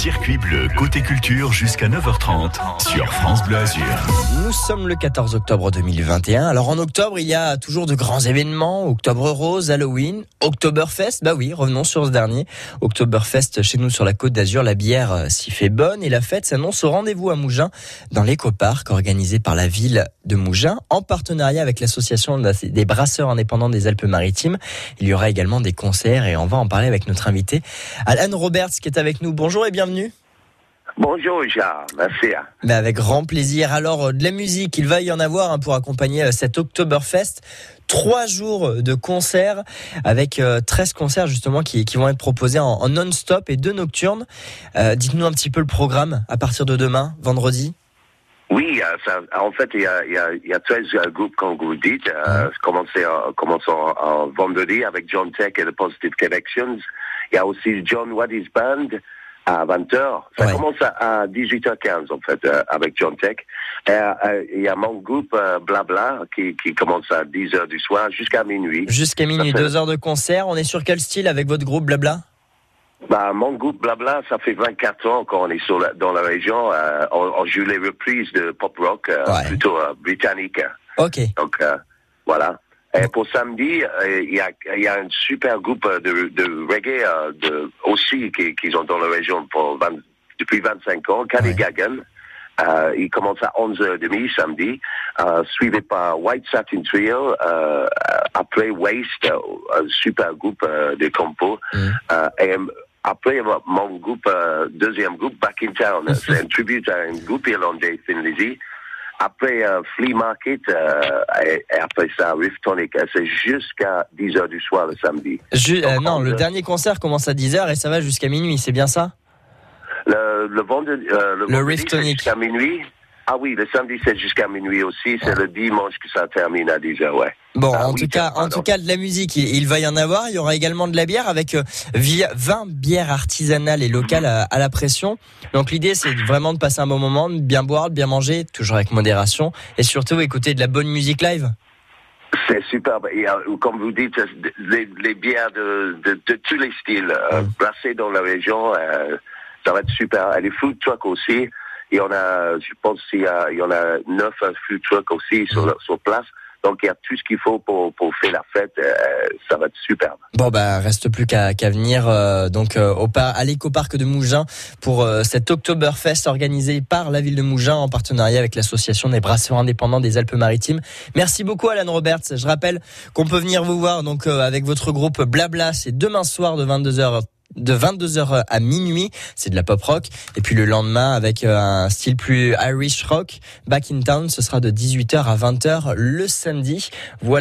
Circuit bleu côté culture jusqu'à 9h30 sur France Bleu Azur. Nous sommes le 14 octobre 2021. Alors en octobre, il y a toujours de grands événements. Octobre rose, Halloween, Oktoberfest. Bah oui, revenons sur ce dernier. Oktoberfest chez nous sur la côte d'Azur. La bière euh, s'y fait bonne et la fête s'annonce au rendez-vous à Mougins dans l'écoparc organisé par la ville de Mougins en partenariat avec l'association des brasseurs indépendants des Alpes-Maritimes. Il y aura également des concerts et on va en parler avec notre invité Alan Roberts qui est avec nous. Bonjour et bienvenue. Bonjour Jean, merci. Mais avec grand plaisir. Alors euh, de la musique, il va y en avoir hein, pour accompagner euh, cet Oktoberfest. Trois jours de concerts avec 13 euh, concerts justement qui, qui vont être proposés en, non-stop et deux nocturnes. Dites-nous un petit peu le programme à partir de demain, vendredi. Oui, ça, en fait, il y a, il y a, il y a 13 groupes, comme vous dites. Euh, commençons en vendredi avec John Tech et The Positive Connections. Il y a aussi John Waddy's Band à 20h. Ça commence à, 18h15 en fait euh, avec John Tech. Et, euh, il y a mon groupe euh, Blabla qui, qui, commence à 10h du soir jusqu'à minuit. Jusqu'à minuit, deux heures de concert. On est sur quel style avec votre groupe Blabla? Bah, mon groupe Blabla, ça fait 24 ans qu'on est sur dans la région. on, on, joue les reprises de pop rock plutôt britannique. Ok. Donc voilà. Et pour samedi, euh, il y, a, y a un super groupe de, de reggae euh, de, aussi qui, qui sont dans la région pour depuis 25 ans, Caddy Gagan. Euh, il commence à 11h30 samedi, euh, suivi par White Satin Trio, euh, après Waste, un super groupe de compo. Mm. et après, mon groupe, deuxième groupe, Back in Town, c'est un tribute à un groupe irlandais, Thin Lizzy après euh, Flea Market euh, et, après ça Riff Tonic. Euh, c'est jusqu'à 10h du soir le samedi. non, le dernier concert commence à 10h et ça va jusqu'à minuit, c'est bien ça? Le, le vendredi, le, le Riff Tonic. jusqu'à minuit. Ah oui, le samedi c'est jusqu'à minuit aussi. C'est le dimanche que ça termine à 10h, ouais. Bon, ah en tout cas, en tout cas, de la musique, il, va y en avoir. Il y aura également de la bière avec 20 bières artisanales et locales à, la pression. Donc l'idée, c'est vraiment de passer un bon moment, de bien boire, de bien manger, toujours avec modération, et surtout écouter de la bonne musique live. C'est superbe. Et, comme vous dites, les, bières de, tous les styles, euh, placées dans la région, euh, ça va être super. Et les food trucks aussi. Il y en a, je pense qu'il y, en a neuf food trucks aussi sur, mm. sur place. Donc il y a tout ce qu'il faut pour, pour faire la fête. Euh, ça va être superbe. Bon bah reste plus qu'à qu'à venir euh, donc euh, au par, à l'éco-parc de Mougins pour cet Oktoberfest organisé par la ville de Mougins en partenariat avec l'association des brasseurs indépendants des Alpes-Maritimes. Merci beaucoup Alan Roberts. Je rappelle qu'on peut venir vous voir donc avec votre groupe Blabla. C'est demain soir de 22h de 22h à minuit, c'est de la pop rock. Et puis le lendemain, avec euh, un style plus Irish rock, Back in Town, ce sera de 18h à 20h le samedi. Voilà.